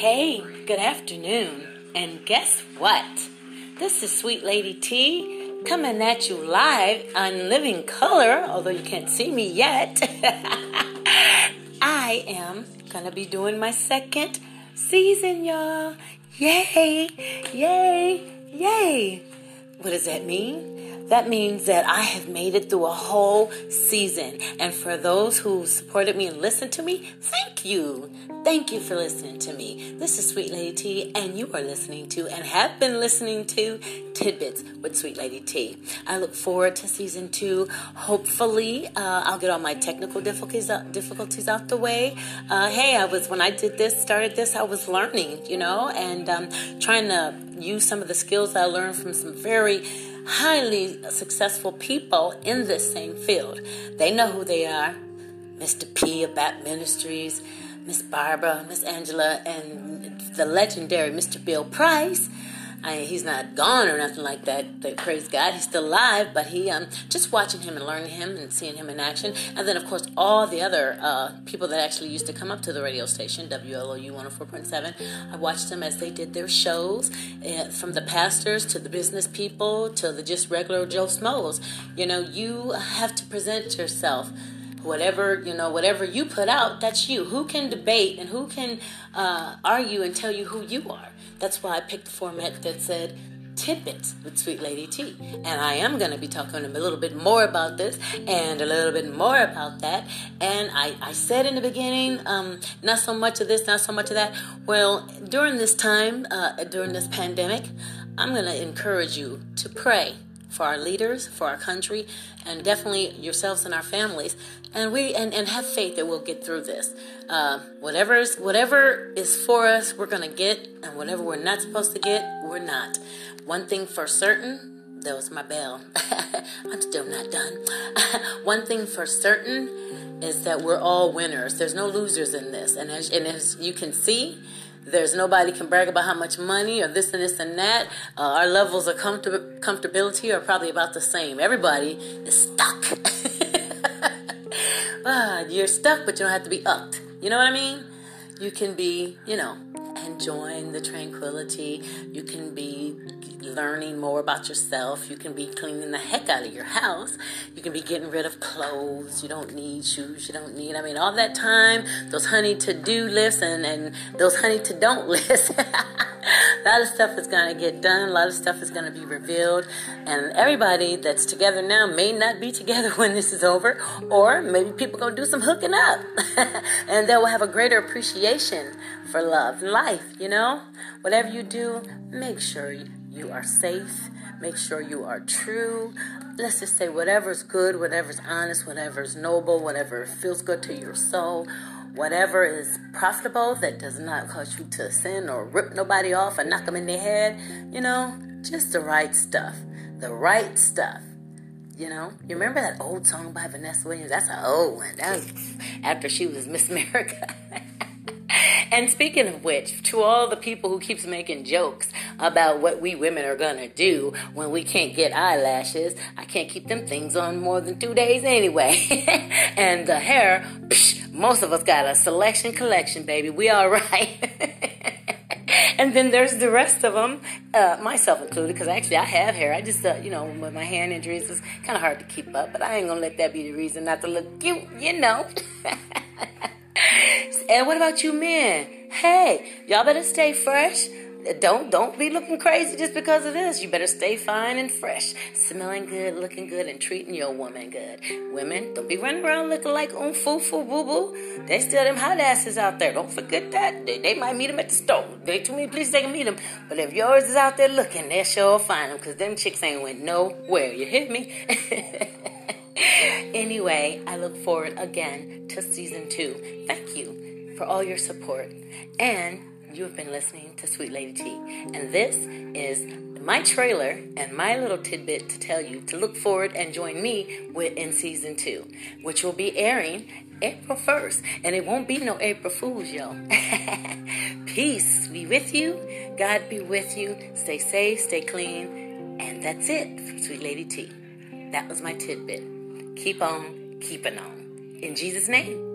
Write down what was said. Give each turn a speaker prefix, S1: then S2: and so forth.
S1: Hey, good afternoon. And guess what? This is Sweet Lady T coming at you live on Living Color, although you can't see me yet. I am going to be doing my second season, y'all. Yay! Yay! Yay! What does that mean? That means that I have made it through a whole season. And for those who supported me and listened to me, thank you. Thank you for listening to me. This is Sweet Lady T, and you are listening to and have been listening to Tidbits with Sweet Lady T. I look forward to season two. Hopefully, uh, I'll get all my technical difficulties out, difficulties out the way. Uh, hey, I was when I did this, started this, I was learning, you know, and um, trying to use some of the skills I learned from some very highly successful people in this same field. They know who they are Mr. P of Bat Ministries, Miss Barbara, Miss Angela, and the legendary Mr. Bill Price. I he's not gone or nothing like that. But praise God, he's still alive. But he, um, just watching him and learning him and seeing him in action, and then of course all the other uh, people that actually used to come up to the radio station WLOU 104.7. I watched them as they did their shows, uh, from the pastors to the business people to the just regular Joe Smoes. You know, you have to present yourself whatever you know whatever you put out that's you. Who can debate and who can uh, argue and tell you who you are? That's why i picked the format that said tidbits with sweet lady t. And i am going to be talking a little bit more about this and a little bit more about that. And i, I said in the beginning um, not so much of this not so much of that. Well during this time uh, during this pandemic i'm going to encourage you to pray for our leaders, for our country, and definitely yourselves and our families. And we and, and have faith that we'll get through this. Uh, is whatever is for us, we're gonna get, and whatever we're not supposed to get, we're not. One thing for certain, that was my bell. I'm still not done. One thing for certain is that we're all winners. There's no losers in this, and as, and as you can see there's nobody can brag about how much money or this and this and that. Uh, our levels of comfort- comfortability are probably about the same. Everybody is stuck. uh, you're stuck, but you don't have to be upped. You know what I mean? You can be, you know, enjoying the tranquility. You can be learning more about yourself. You can be cleaning the heck out of your house. You can be getting rid of clothes. You don't need shoes. You don't need, I mean, all that time, those honey to do lists and, and those honey to don't lists. a lot of stuff is going to get done. A lot of stuff is going to be revealed. And everybody that's together now may not be together when this is over. Or maybe people going to do some hooking up. and they will have a greater appreciation for love and life, you know? Whatever you do, make sure you are safe. Make sure you are true. Let's just say whatever's good, whatever's honest, whatever's noble, whatever feels good to your soul, whatever is profitable that does not cause you to sin or rip nobody off or knock them in the head, you know, just the right stuff. The right stuff. You know, you remember that old song by Vanessa Williams? That's an old one. That was after she was Miss America. And speaking of which, to all the people who keeps making jokes about what we women are gonna do when we can't get eyelashes, I can't keep them things on more than two days anyway. and the hair, psh, most of us got a selection collection, baby. We all right. and then there's the rest of them, uh, myself included, because actually I have hair. I just, uh, you know, with my hand injuries, it's kind of hard to keep up, but I ain't gonna let that be the reason not to look cute, you know. And what about you men? Hey, y'all better stay fresh. Don't don't be looking crazy just because of this. You better stay fine and fresh, smelling good, looking good, and treating your woman good. Women, don't be running around looking like um foo boo boo. They still them hot asses out there. Don't forget that. They, they might meet them at the store. They too many please they can meet them. But if yours is out there looking, they sure find them because them chicks ain't went nowhere. You hit me? anyway, I look forward again to season two. Thank you for all your support. And you have been listening to Sweet Lady T. And this is my trailer and my little tidbit to tell you to look forward and join me with in season two, which will be airing April 1st. And it won't be no April Fool's, yo. Peace be with you. God be with you. Stay safe, stay clean. And that's it from Sweet Lady T. That was my tidbit. Keep on keeping on. In Jesus' name.